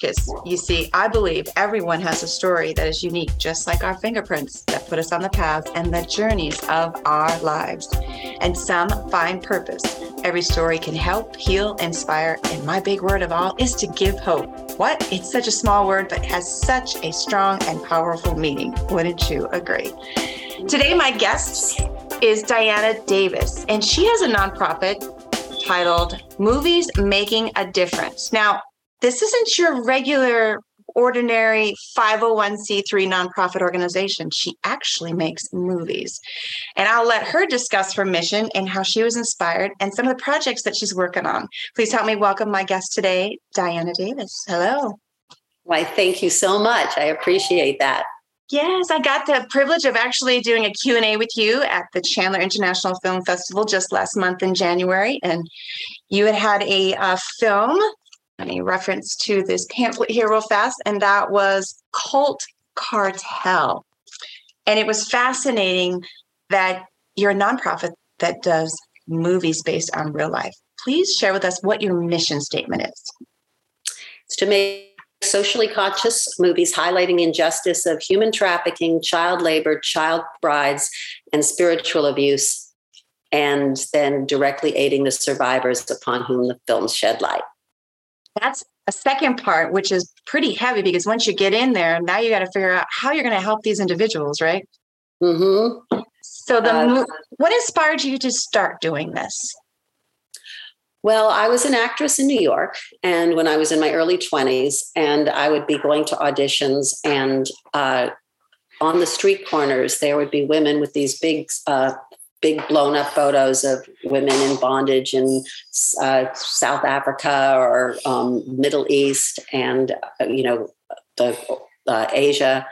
Because you see, I believe everyone has a story that is unique, just like our fingerprints that put us on the path and the journeys of our lives. And some find purpose. Every story can help, heal, inspire. And my big word of all is to give hope. What? It's such a small word, but has such a strong and powerful meaning. Wouldn't you agree? Today, my guest is Diana Davis, and she has a nonprofit titled Movies Making a Difference. Now, this isn't your regular, ordinary 501c3 nonprofit organization. She actually makes movies. And I'll let her discuss her mission and how she was inspired and some of the projects that she's working on. Please help me welcome my guest today, Diana Davis. Hello. Why, thank you so much. I appreciate that. Yes, I got the privilege of actually doing a Q&A with you at the Chandler International Film Festival just last month in January. And you had had a uh, film, a reference to this pamphlet here real fast, and that was Cult Cartel. And it was fascinating that you're a nonprofit that does movies based on real life. Please share with us what your mission statement is. It's to make socially conscious movies highlighting the injustice of human trafficking, child labor, child brides, and spiritual abuse, and then directly aiding the survivors upon whom the films shed light. That's a second part, which is pretty heavy because once you get in there, now you got to figure out how you're going to help these individuals, right? Mm-hmm. So, the uh, what inspired you to start doing this? Well, I was an actress in New York, and when I was in my early 20s, and I would be going to auditions, and uh, on the street corners, there would be women with these big, uh, big blown up photos of women in bondage in uh, South Africa or um, Middle East, and uh, you know the uh, Asia,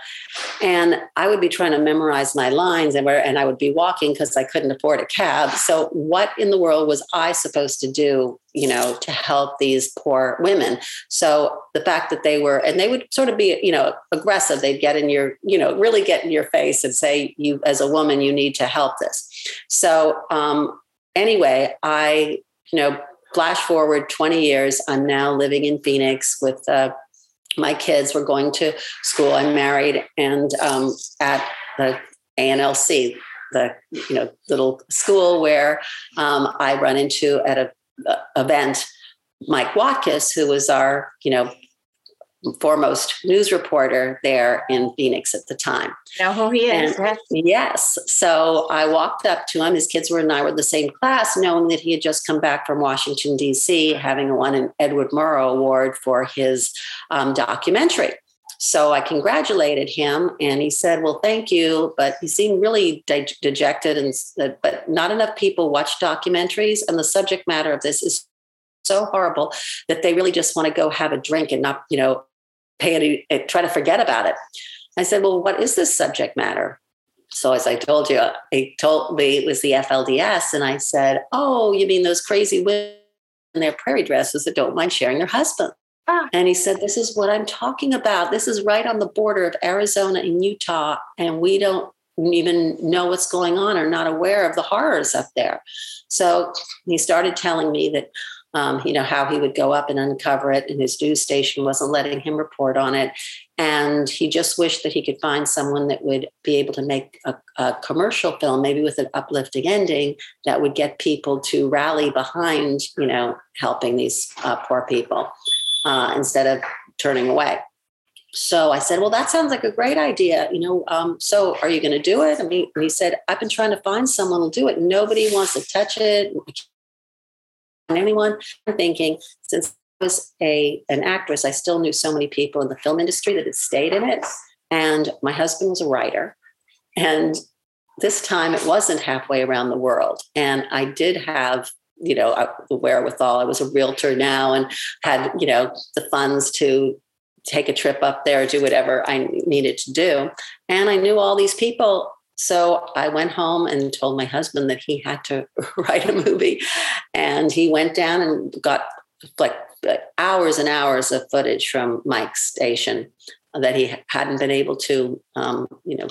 and I would be trying to memorize my lines, and where and I would be walking because I couldn't afford a cab. So, what in the world was I supposed to do, you know, to help these poor women? So, the fact that they were, and they would sort of be, you know, aggressive. They'd get in your, you know, really get in your face and say, "You, as a woman, you need to help this." So, um, anyway, I, you know, flash forward 20 years. I'm now living in Phoenix with. Uh, my kids were going to school. I'm married, and um, at the ANLC, the you know little school where um, I run into at a, a event Mike Watkiss, who was our you know foremost news reporter there in Phoenix at the time. Know who he is? And, yes. So I walked up to him. His kids were and I were in the same class, knowing that he had just come back from Washington D.C., having won an Edward Murrow Award for his um, documentary. So I congratulated him, and he said, "Well, thank you," but he seemed really de- dejected, and said, "But not enough people watch documentaries, and the subject matter of this is so horrible that they really just want to go have a drink and not, you know, pay any, eh, try to forget about it. I said, well, what is this subject matter? So as I told you, he told me it was the FLDS. And I said, oh, you mean those crazy women in their prairie dresses that don't mind sharing their husband? Ah. And he said, This is what I'm talking about. This is right on the border of Arizona and Utah. And we don't even know what's going on or not aware of the horrors up there. So he started telling me that um, you know, how he would go up and uncover it, and his news station wasn't letting him report on it. And he just wished that he could find someone that would be able to make a, a commercial film, maybe with an uplifting ending, that would get people to rally behind, you know, helping these uh, poor people uh, instead of turning away. So I said, well, that sounds like a great idea. You know, um, so are you going to do it? I mean, he said, I've been trying to find someone who'll do it. Nobody wants to touch it anyone. I'm thinking since I was a an actress, I still knew so many people in the film industry that had stayed in it. And my husband was a writer. And this time it wasn't halfway around the world. And I did have, you know, the wherewithal. I was a realtor now and had, you know, the funds to take a trip up there, do whatever I needed to do. And I knew all these people so I went home and told my husband that he had to write a movie. And he went down and got like hours and hours of footage from Mike's station that he hadn't been able to, um, you know,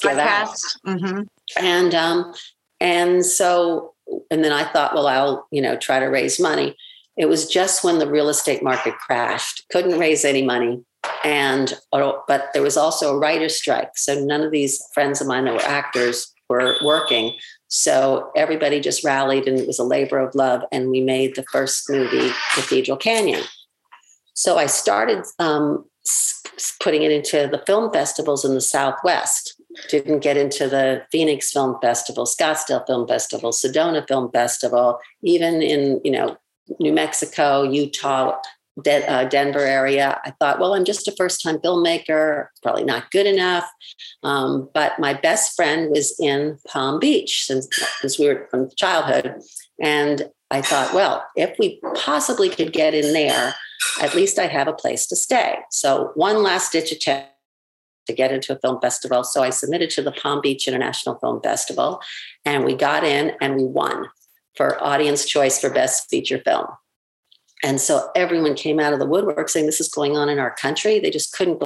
get out. Mm-hmm. And um, and so and then I thought, well, I'll you know try to raise money. It was just when the real estate market crashed, couldn't raise any money. And, but there was also a writer's strike. So none of these friends of mine that were actors were working. So everybody just rallied and it was a labor of love. And we made the first movie, Cathedral Canyon. So I started um, putting it into the film festivals in the Southwest. Didn't get into the Phoenix Film Festival, Scottsdale Film Festival, Sedona Film Festival, even in you know New Mexico, Utah, De- uh, Denver area. I thought, well, I'm just a first time filmmaker, probably not good enough. Um, but my best friend was in Palm Beach since, since we were from childhood. And I thought, well, if we possibly could get in there, at least I'd have a place to stay. So, one last ditch attempt to get into a film festival. So, I submitted to the Palm Beach International Film Festival, and we got in and we won for Audience Choice for Best Feature Film. And so everyone came out of the woodwork saying, This is going on in our country. They just couldn't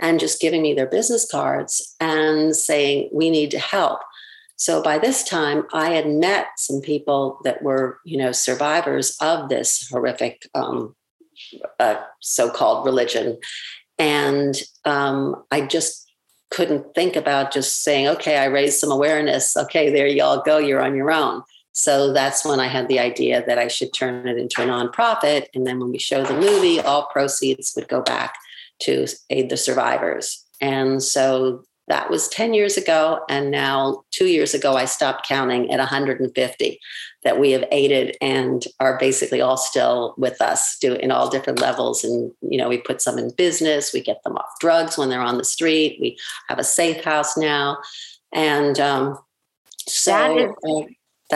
and just giving me their business cards and saying, We need to help. So by this time, I had met some people that were, you know, survivors of this horrific um, uh, so-called religion, and um, I just couldn't think about just saying, "Okay, I raised some awareness. Okay, there you all go. You're on your own." So that's when I had the idea that I should turn it into a nonprofit. And then when we show the movie, all proceeds would go back to aid the survivors. And so that was 10 years ago. And now, two years ago, I stopped counting at 150 that we have aided and are basically all still with us do in all different levels. And, you know, we put some in business, we get them off drugs when they're on the street, we have a safe house now. And um, so. That is, uh,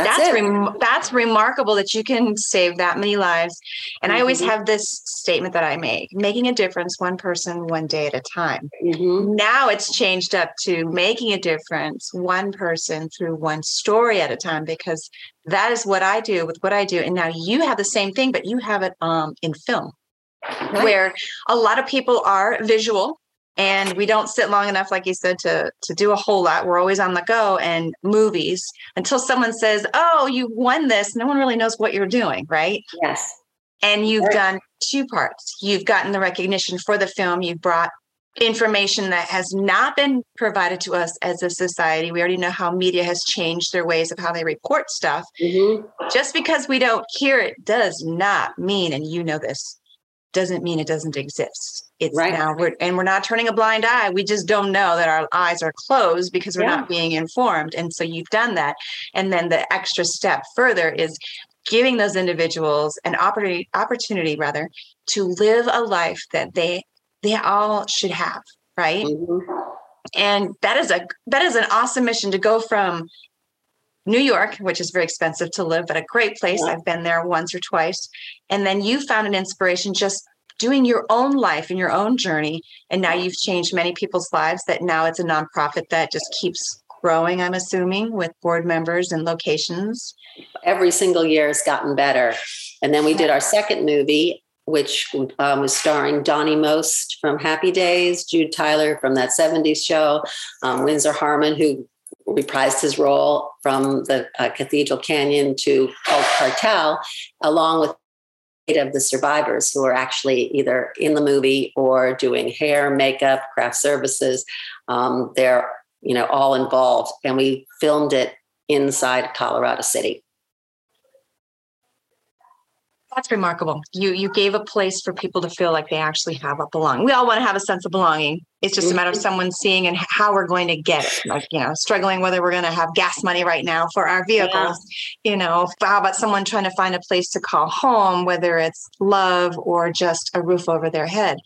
that's that's, rem- that's remarkable that you can save that many lives and mm-hmm. i always mm-hmm. have this statement that i make making a difference one person one day at a time mm-hmm. now it's changed up to making a difference one person through one story at a time because that is what i do with what i do and now you have the same thing but you have it um, in film right. where a lot of people are visual and we don't sit long enough like you said to to do a whole lot. We're always on the go and movies until someone says oh you won this. No one really knows what you're doing right? Yes. And you've right. done two parts. You've gotten the recognition for the film. You've brought information that has not been provided to us as a society. We already know how media has changed their ways of how they report stuff. Mm-hmm. just because we don't hear it does not mean and you know this doesn't mean it doesn't exist it's right. now we're and we're not turning a blind eye we just don't know that our eyes are closed because we're yeah. not being informed and so you've done that and then the extra step further is giving those individuals an opportunity opportunity rather to live a life that they they all should have right mm-hmm. and that is a that is an awesome mission to go from New York, which is very expensive to live, but a great place. Yeah. I've been there once or twice. And then you found an inspiration just doing your own life and your own journey. And now you've changed many people's lives that now it's a nonprofit that just keeps growing, I'm assuming, with board members and locations. Every single year has gotten better. And then we did our second movie, which um, was starring Donny Most from Happy Days, Jude Tyler from that 70s show, um, Windsor Harmon, who reprised his role from the uh, Cathedral Canyon to Cult Cartel, along with of the survivors who are actually either in the movie or doing hair, makeup, craft services. Um, they're you know all involved, and we filmed it inside Colorado City. That's remarkable. You you gave a place for people to feel like they actually have a belonging. We all want to have a sense of belonging. It's just a matter of mm-hmm. someone seeing and how we're going to get it. Like, you know, struggling whether we're going to have gas money right now for our vehicles. Yeah. You know, how about someone trying to find a place to call home, whether it's love or just a roof over their head.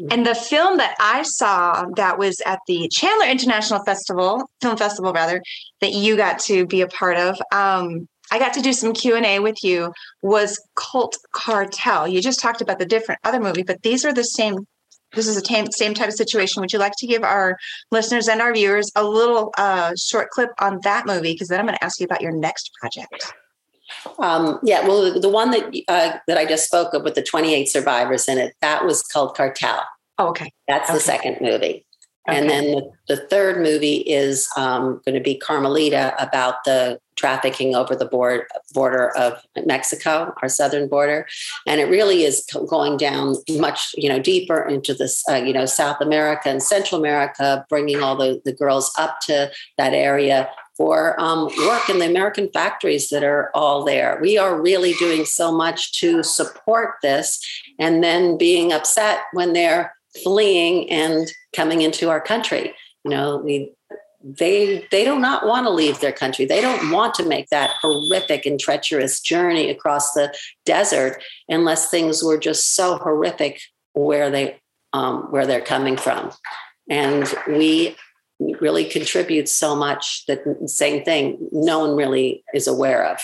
Mm-hmm. And the film that I saw that was at the Chandler International Festival, Film Festival rather, that you got to be a part of. Um, I got to do some Q&A with you was Cult Cartel. You just talked about the different other movie, but these are the same this is the same, same type of situation. Would you like to give our listeners and our viewers a little uh, short clip on that movie? Because then I'm going to ask you about your next project. Um, yeah, well, the one that uh, that I just spoke of with the 28 survivors in it, that was Cult Cartel. Oh, okay. That's okay. the second movie. Okay. And then the, the, third movie is um, going to be Carmelita about the trafficking over the board, border of Mexico, our southern border, and it really is going down much you know deeper into this uh, you know South America and Central America, bringing all the, the girls up to that area for um, work in the American factories that are all there. We are really doing so much to support this, and then being upset when they're fleeing and coming into our country. You know, we they they do not want to leave their country. They don't want to make that horrific and treacherous journey across the desert unless things were just so horrific where they um, where they're coming from. And we really contribute so much that same thing no one really is aware of.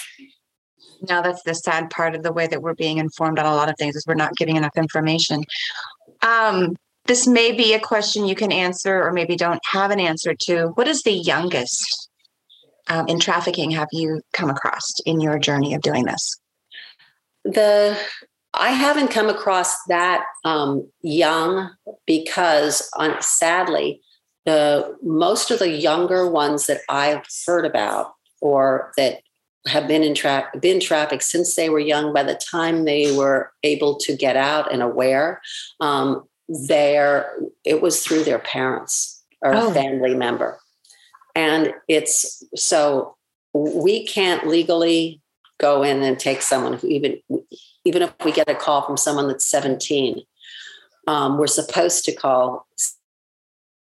now that's the sad part of the way that we're being informed on a lot of things is we're not getting enough information. Um, this may be a question you can answer or maybe don't have an answer to. What is the youngest um, in trafficking have you come across in your journey of doing this? The I haven't come across that um, young because, um, sadly, the most of the younger ones that I've heard about or that have been in tra- been trafficked since they were young. By the time they were able to get out and aware, um, their it was through their parents or oh. a family member and it's so we can't legally go in and take someone who even even if we get a call from someone that's 17 um, we're supposed to call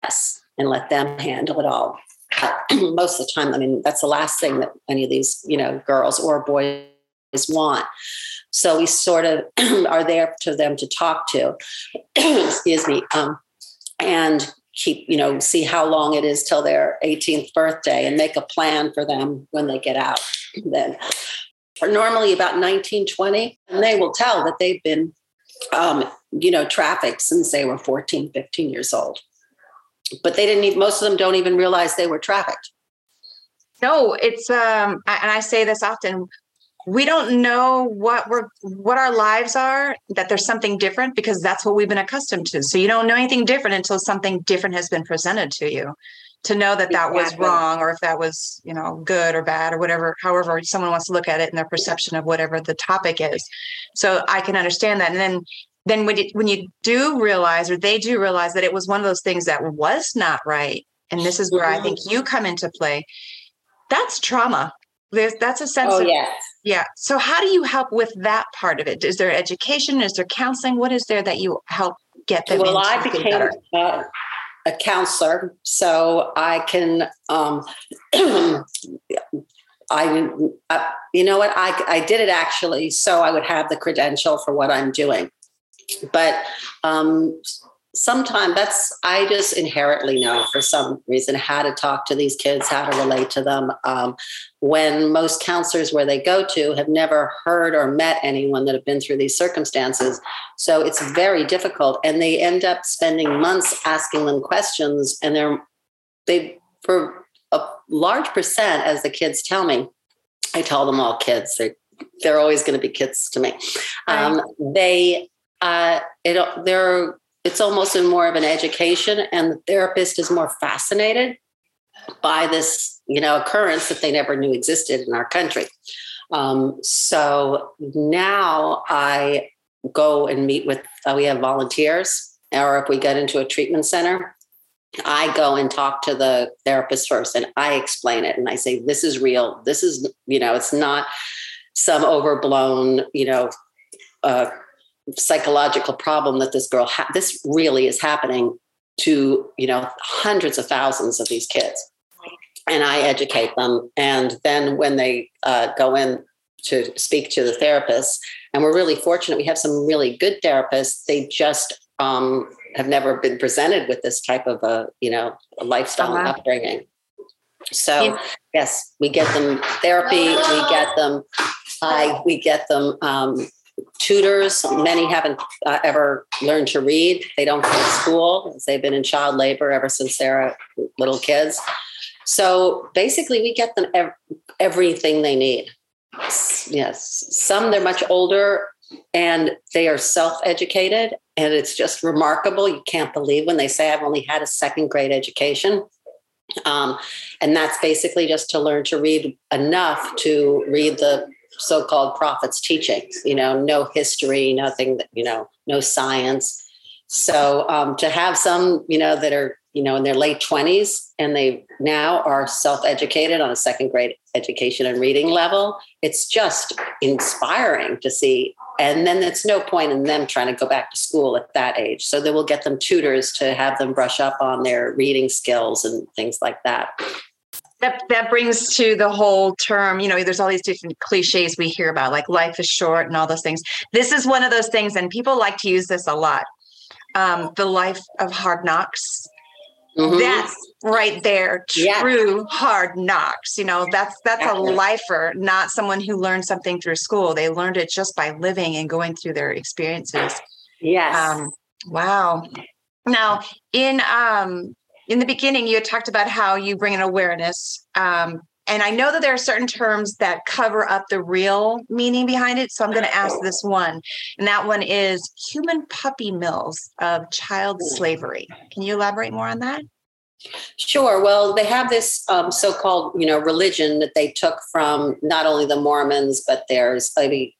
us and let them handle it all most of the time i mean that's the last thing that any of these you know girls or boys want so we sort of are there to them to talk to, excuse me, um, and keep, you know, see how long it is till their 18th birthday and make a plan for them when they get out. then, or normally about 19, 20, and they will tell that they've been, um, you know, trafficked since they were 14, 15 years old. But they didn't most of them don't even realize they were trafficked. No, it's um and I say this often we don't know what we're what our lives are that there's something different because that's what we've been accustomed to. So you don't know anything different until something different has been presented to you to know that that exactly. was wrong or if that was you know good or bad or whatever however someone wants to look at it and their perception of whatever the topic is. So i can understand that. And then then when you, when you do realize or they do realize that it was one of those things that was not right and this is where i mm-hmm. think you come into play that's trauma. There's that's a sense oh, of yes. Yeah. So how do you help with that part of it? Is there education? Is there counseling? What is there that you help get them? Well, I became uh, a counselor, so I can. Um, I, uh, you know what? I I did it actually, so I would have the credential for what I'm doing. But um, sometimes that's i just inherently know for some reason how to talk to these kids how to relate to them. Um, when most counselors where they go to have never heard or met anyone that have been through these circumstances. So it's very difficult and they end up spending months asking them questions and they're they for a large percent as the kids tell me i tell them all kids they're they're always going to be kids to me. Um, they uh, it, they're it's almost in more of an education and the therapist is more fascinated by this you know occurrence that they never knew existed in our country. Um, so now i go and meet with uh, we have volunteers or if we get into a treatment center i go and talk to the therapist first and i explain it and i say this is real. This is you know it's not some overblown you know uh, psychological problem that this girl ha- this really is happening to you know hundreds of thousands of these kids and i educate them and then when they uh, go in to speak to the therapist and we're really fortunate we have some really good therapists they just um, have never been presented with this type of a you know a lifestyle uh-huh. upbringing so yeah. yes we get them therapy we get them I, we get them um, tutors. Many haven't uh, ever learned to read. They don't go to school. They've been in child labor ever since they're little kids. So basically, we get them ev- everything they need. Yes, some they're much older and they are self-educated, and it's just remarkable. You can't believe when they say, "I've only had a second grade education." Um, and that's basically just to learn to read enough to read the so-called prophets teachings you know no history nothing that you know no science. So um, to have some you know that are you know in their late 20s and they now are self-educated on a second grade education and reading level it's just inspiring to see. And then it's no point in them trying to go back to school at that age. So they will get them tutors to have them brush up on their reading skills and things like that that that brings to the whole term you know there's all these different cliches we hear about like life is short and all those things. This is one of those things and people like to use this a lot. Um, the life of hard knocks. Mm-hmm. that's right there true yeah. hard knocks you know that's that's a lifer not someone who learned something through school. They learned it just by living and going through their experiences. Yes. Um, wow. Now in um in the beginning, you had talked about how you bring an awareness. Um, and I know that there are certain terms that cover up the real meaning behind it. So I'm going to ask this one. And that one is human puppy mills of child slavery. Can you elaborate more on that? Sure. Well, they have this um, so-called, you know, religion that they took from not only the Mormons, but there's I mean,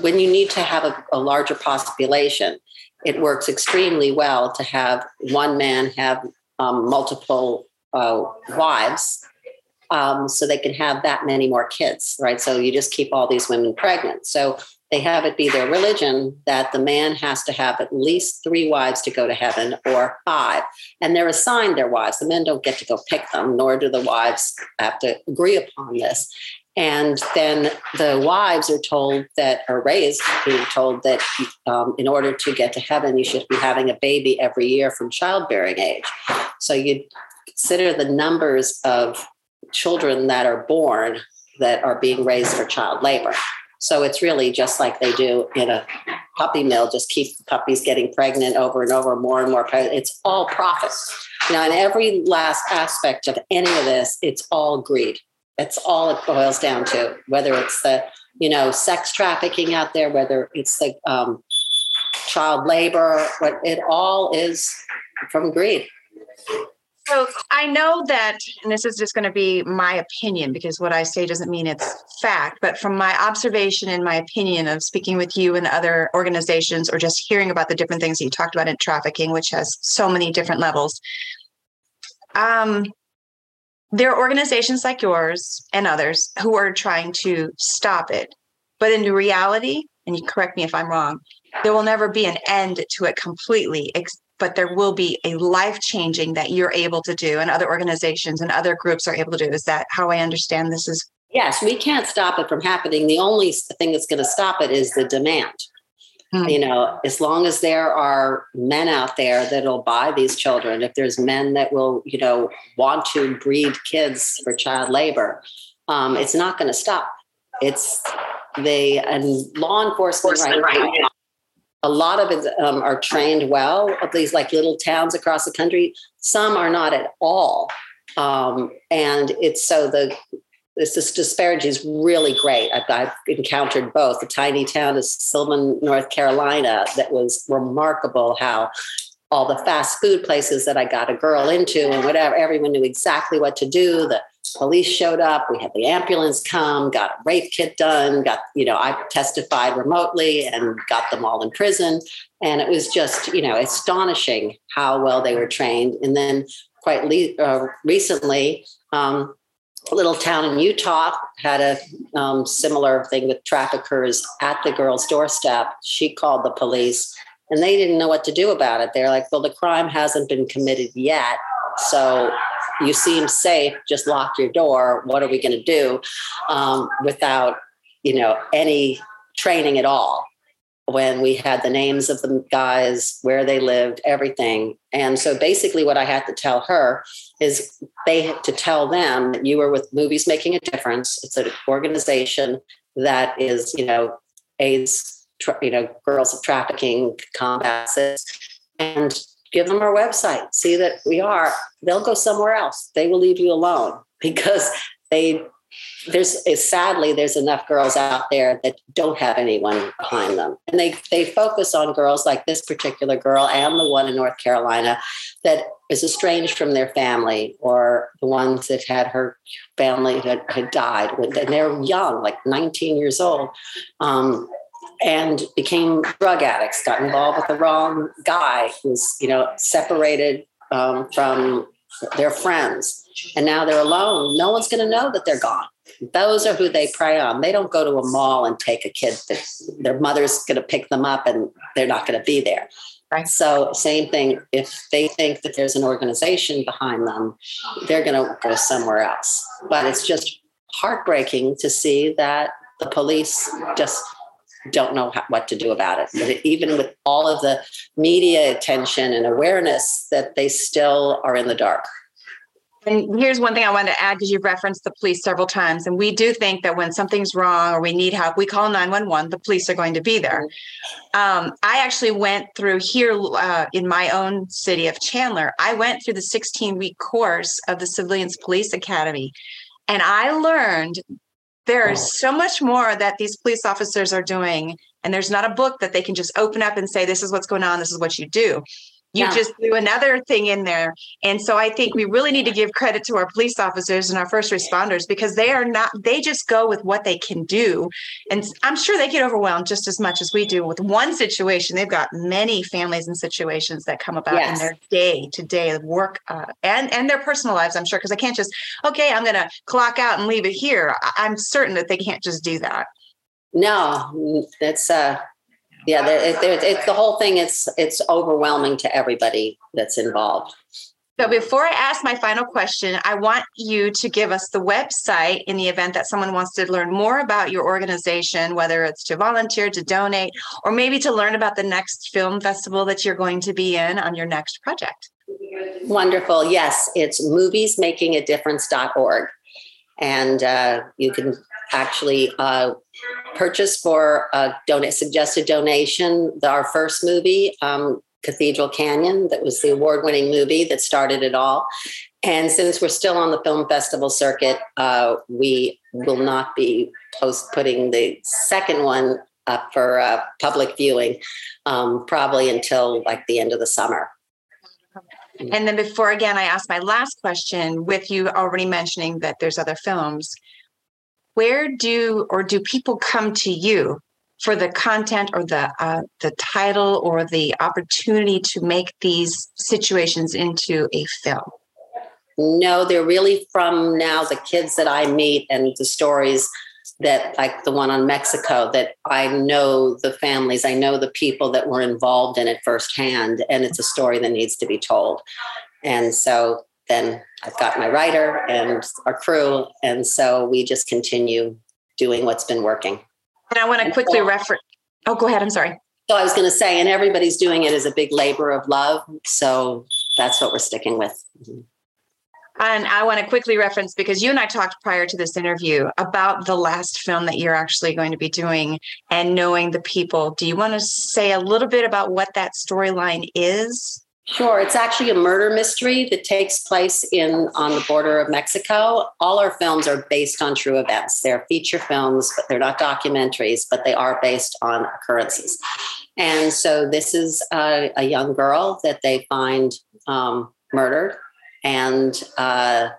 when you need to have a, a larger population, it works extremely well to have one man have um, multiple uh, wives um, so they can have that many more kids, right? So you just keep all these women pregnant. So they have it be their religion that the man has to have at least three wives to go to heaven or five. And they're assigned their wives. The men don't get to go pick them, nor do the wives have to agree upon this. And then the wives are told that, are raised being told that um, in order to get to heaven, you should be having a baby every year from childbearing age. So you consider the numbers of children that are born that are being raised for child labor. So it's really just like they do in a puppy mill, just keep puppies getting pregnant over and over, more and more pregnant. It's all profit. Now, in every last aspect of any of this, it's all greed. That's all it boils down to. Whether it's the you know sex trafficking out there, whether it's the um, child labor, what it all is from greed. So I know that, and this is just going to be my opinion because what I say doesn't mean it's fact, but from my observation and my opinion of speaking with you and other organizations or just hearing about the different things that you talked about in trafficking, which has so many different levels, um, there are organizations like yours and others who are trying to stop it. But in reality, and you correct me if I'm wrong, there will never be an end to it completely, but there will be a life changing that you're able to do, and other organizations and other groups are able to do. Is that how I understand this is? Yes, we can't stop it from happening. The only thing that's going to stop it is the demand. Mm. You know, as long as there are men out there that'll buy these children, if there's men that will, you know, want to breed kids for child labor, um, it's not going to stop. It's they and law enforcement right, right now, a lot of it um, are trained well of these like little towns across the country. Some are not at all. Um, and it's so the this, this disparity is really great. I've, I've, encountered both. A tiny town of Sylvan, North Carolina, that was remarkable how all the fast food places that I got a girl into and whatever, everyone knew exactly what to do. The police showed up. We had the ambulance come, got a rape kit done, got, you know, I testified remotely and got them all in prison. And it was just, you know, astonishing how well they were trained. And then quite le- uh, recently, um, little town in Utah had a um, similar thing with traffickers at the girl's doorstep. She called the police and they didn't know what to do about it. They're like, well, the crime hasn't been committed yet. So you seem safe, just lock your door. What are we going to do um, without, you know, any training at all? when we had the names of the guys, where they lived, everything. And so basically, what I had to tell her is they had to tell them that you were with Movies Making a Difference. It's an organization that is, you know, AIDS, you know, girls of trafficking combats and give them our website. See that we are. They'll go somewhere else. They will leave you alone because they there's sadly there's enough girls out there that don't have anyone behind them and they they focus on girls like this particular girl and the one in north carolina that is estranged from their family or the ones that had her family that had died and they're young like 19 years old um, and became drug addicts got involved with the wrong guy who's you know separated um, from their friends and now they're alone no one's going to know that they're gone those are who they prey on. They don't go to a mall and take a kid that their mother's going to pick them up and they're not going to be there. Right. So, same thing. If they think that there's an organization behind them, they're going to go somewhere else. But it's just heartbreaking to see that the police just don't know how, what to do about it. But even with all of the media attention and awareness, that they still are in the dark. And here's one thing I wanted to add because you've referenced the police several times. And we do think that when something's wrong or we need help, we call 911, the police are going to be there. Um, I actually went through here uh, in my own city of Chandler, I went through the 16 week course of the Civilians Police Academy. And I learned there is so much more that these police officers are doing. And there's not a book that they can just open up and say, this is what's going on, this is what you do you yeah. just threw another thing in there. And so I think we really need to give credit to our police officers and our first responders because they are not, they just go with what they can do. And I'm sure they get overwhelmed just as much as we do with one situation. They've got many families and situations that come about yes. in their day to day work uh, and, and their personal lives, I'm sure, because I can't just, okay, I'm going to clock out and leave it here. I'm certain that they can't just do that. No, that's, uh, yeah it, it, it's the whole thing it's it's overwhelming to everybody that's involved so before I ask my final question, I want you to give us the website in the event that someone wants to learn more about your organization, whether it's to volunteer, to donate, or maybe to learn about the next film festival that you're going to be in on your next project. Wonderful. Yes, it's moviesmakingadifference.org. And uh, you can actually uh, purchase for a donate suggested donation our first movie um, cathedral canyon that was the award-winning movie that started it all. And since we're still on the film festival circuit uh, we will not be post putting the second one up for uh, public viewing um, probably until like the end of the summer. And then before again i ask my last question with you already mentioning that there's other films where do or do people come to you for the content or the uh, the title or the opportunity to make these situations into a film? No, they're really from now the kids that I meet and the stories that like the one on Mexico that I know the families, I know the people that were involved in it firsthand, and it's a story that needs to be told. And so then I've got my writer and our crew. And so we just continue doing what's been working. And I want to quickly reference. Oh, go ahead. I'm sorry. So I was going to say, and everybody's doing it as a big labor of love. So that's what we're sticking with. Mm-hmm. And I want to quickly reference because you and I talked prior to this interview about the last film that you're actually going to be doing and knowing the people. Do you want to say a little bit about what that storyline is? Sure. It's actually a murder mystery that takes place in on the border of Mexico. All our films are based on true events. They're feature films, but they're not documentaries, but they are based on occurrences. And so this is a, a young girl that they find um, murdered, and uh,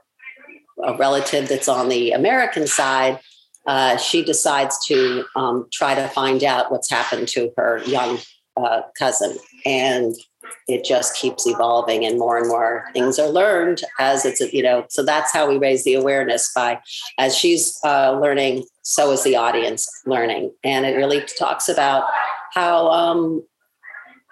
a relative that's on the American side. Uh, she decides to um, try to find out what's happened to her young uh, cousin, and it just keeps evolving and more and more things are learned as it's you know so that's how we raise the awareness by as she's uh, learning so is the audience learning. And it really talks about how um,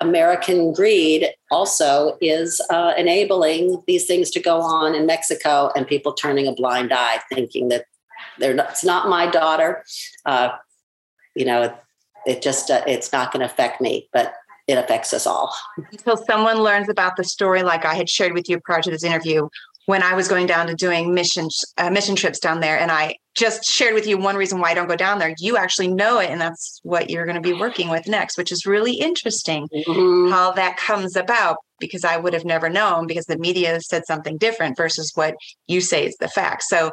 american greed also is uh, enabling these things to go on in mexico and people turning a blind eye thinking that they're not, it's not my daughter. Uh, you know it, just uh, it's not going to affect me but it affects us all. Until someone learns about the story, like I had shared with you prior to this interview, when I was going down to doing mission uh, mission trips down there, and I just shared with you one reason why I don't go down there. You actually know it, and that's what you're going to be working with next, which is really interesting mm-hmm. how that comes about. Because I would have never known because the media said something different versus what you say is the fact. So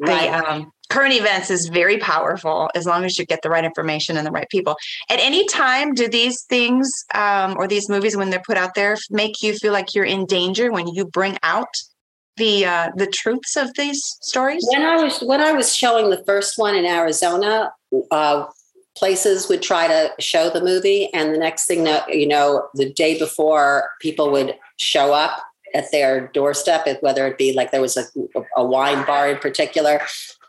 right. the um, current events is very powerful as long as you get the right information and the right people. At any time, do these things um, or these movies, when they're put out there, make you feel like you're in danger when you bring out the uh, the truths of these stories? When I was when I was showing the first one in Arizona, uh, places would try to show the movie, and the next thing that you know, the day before, people would show up at their doorstep, whether it be like there was a, a wine bar in particular,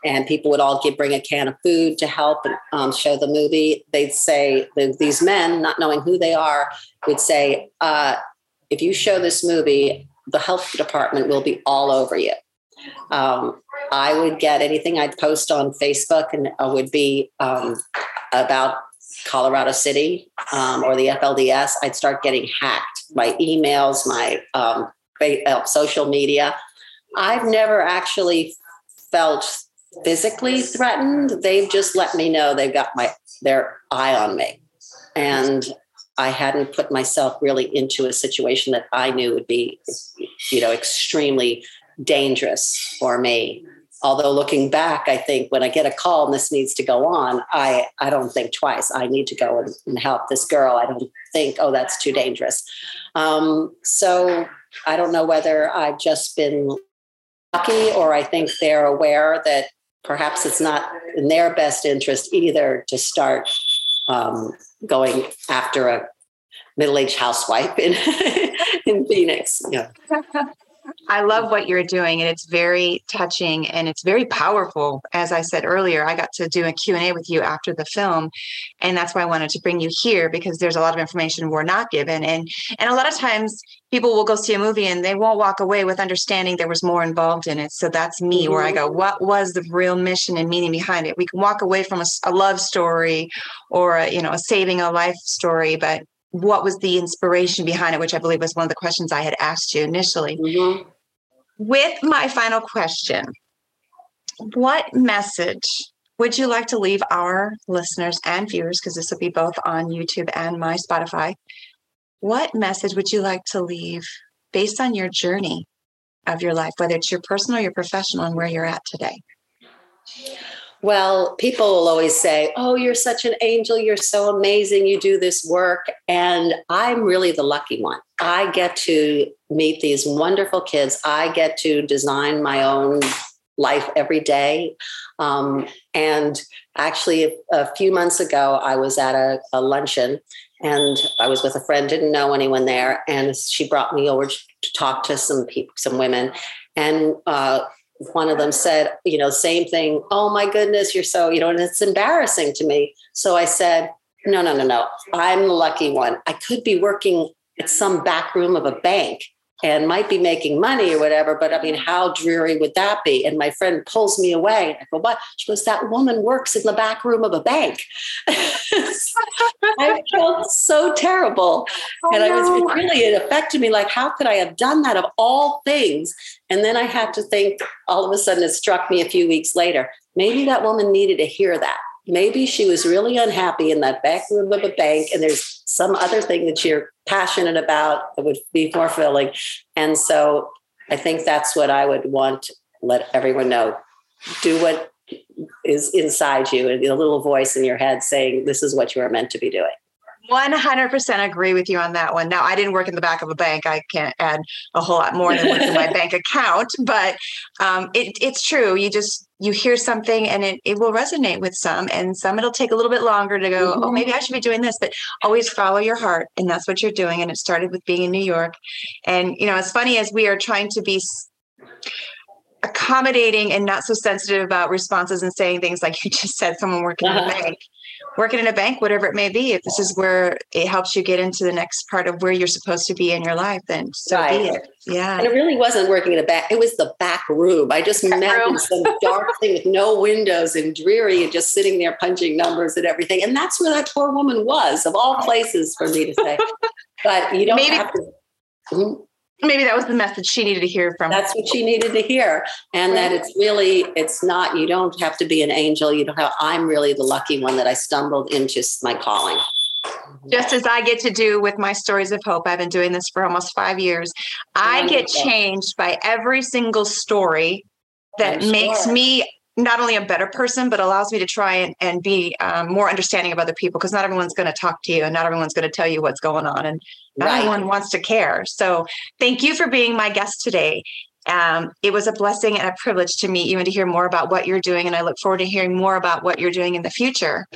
and people would all give bring a can of food to help and um, show the movie. They'd say these men, not knowing who they are, would say, uh, "If you show this movie, the health department will be all over you." Um, I would get anything I'd post on Facebook, and it would be um, about Colorado City um, or the FLDS. I'd start getting hacked. My emails, my um, uh, social media. I've never actually felt physically threatened. They've just let me know they've got my their eye on me. And I hadn't put myself really into a situation that I knew would be, you know, extremely dangerous for me. Although looking back, I think when I get a call and this needs to go on, I, I don't think twice. I need to go and, and help this girl. I don't think, oh, that's too dangerous. Um, so I don't know whether I've just been lucky or I think they're aware that perhaps it's not in their best interest either to start um, going after a middle-aged housewife in in Phoenix. Yeah. I love what you're doing and it's very touching and it's very powerful. As I said earlier, I got to do a Q&A with you after the film and that's why I wanted to bring you here because there's a lot of information we're not given and and a lot of times people will go see a movie and they won't walk away with understanding there was more involved in it. So that's me mm-hmm. where I go, mm-hmm. what was the real mission and meaning behind it? We can walk away from a, a love story or a, you know, a saving a life story, but what was the inspiration behind it, which I believe was one of the questions I had asked you initially. Mm-hmm. With my final question, what message would you like to leave our listeners and viewers, because this will be both on YouTube and my Spotify? What message would you like to leave based on your journey of your life, whether it's your personal or your professional, and where you're at today? Well, people will always say, Oh, you're such an angel. You're so amazing. You do this work. And I'm really the lucky one. I get to meet these wonderful kids. I get to design my own life every day. Um, and actually, a, a, few months ago, I was at a, a, luncheon and I was with a friend, didn't know anyone there. And she brought me over to talk to some people, some women. And uh, one of them said, you know, same thing. Oh my goodness, you're so, you know, and it's embarrassing to me. So I said, no, no, no, no. I'm the lucky one. I could be working at some back room of a bank and might be making money or whatever. But I mean, how dreary would that be? And my friend pulls me away. I go, what? She goes, that woman works in the back room of a bank. I felt so terrible. Oh, and I was it really, it affected me like, how could I have done that of all things? And then I had to think, all of a sudden, it struck me a few weeks later. Maybe that woman needed to hear that maybe she was really unhappy in that back room of a bank and there's some other thing that you're passionate about that would be more filling and so i think that's what i would want let everyone know. Do what is inside you and a little voice in your head saying this is what you are meant to be doing 100% agree with you on that one. Now, I didn't work in the back of a bank. I can't add a whole lot more than what's in my bank account, but um, it, it's true. You just, you hear something and it, it will resonate with some, and some it'll take a little bit longer to go, oh, mm-hmm. oh, maybe I should be doing this, but always follow your heart. And that's what you're doing. And it started with being in New York. And, you know, as funny as we are trying to be accommodating and not so sensitive about responses and saying things like you just said someone working uh-huh. in a uh-huh. bank working in a bank whatever it may be if this is where it helps you get into the next part of where you're supposed to be in your life then so right. be it. Yeah. And it really wasn't working in a back it was the back room. I just imagined some dark thing with no windows and dreary and just sitting there punching numbers and everything. And that's where that poor woman was of all places for me to say. But you don't Maybe- have to mm-hmm maybe that was the message she needed to hear from that's what she needed to hear and that it's really it's not you don't have to be an angel you don't have i'm really the lucky one that i stumbled into my calling mm-hmm. just as I get to do with my stories of hope. I've been doing this for almost five years. I get changed by every single story that makes me not only a better person, but allows me to try and, and be um, more understanding of other people because not everyone's going to talk to you and not everyone's going to tell you what's going on and not right. everyone wants to care. So thank you for being my guest today. Um, it was a blessing and a privilege to meet you and to hear more about what you're doing. And I look forward to hearing more about what you're doing in the future.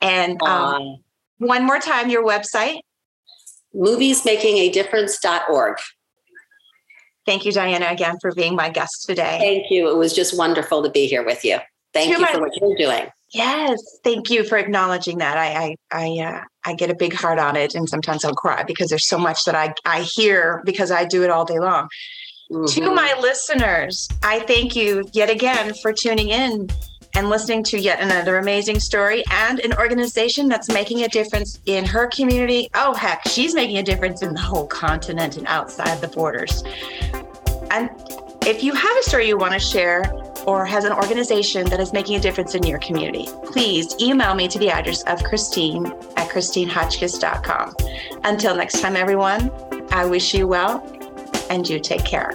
And um, one more time, your website moviesmakingadifference.org. Thank you, Diana, again for being my guest today. Thank you. It was just wonderful to be here with you. Thank you for what you're doing. Yes, thank you for acknowledging that. I I I, uh, I get a big heart on it, and sometimes I'll cry because there's so much that I I hear because I do it all day long. Mm-hmm. To my listeners, I thank you yet again for tuning in and listening to yet another amazing story and an organization that's making a difference in her community. Oh, heck, she's making a difference in the whole continent and outside the borders. And if you have a story you want to share or has an organization that is making a difference in your community, please email me to the address of Christine at ChristineHotchkiss.com. Until next time, everyone, I wish you well and you take care.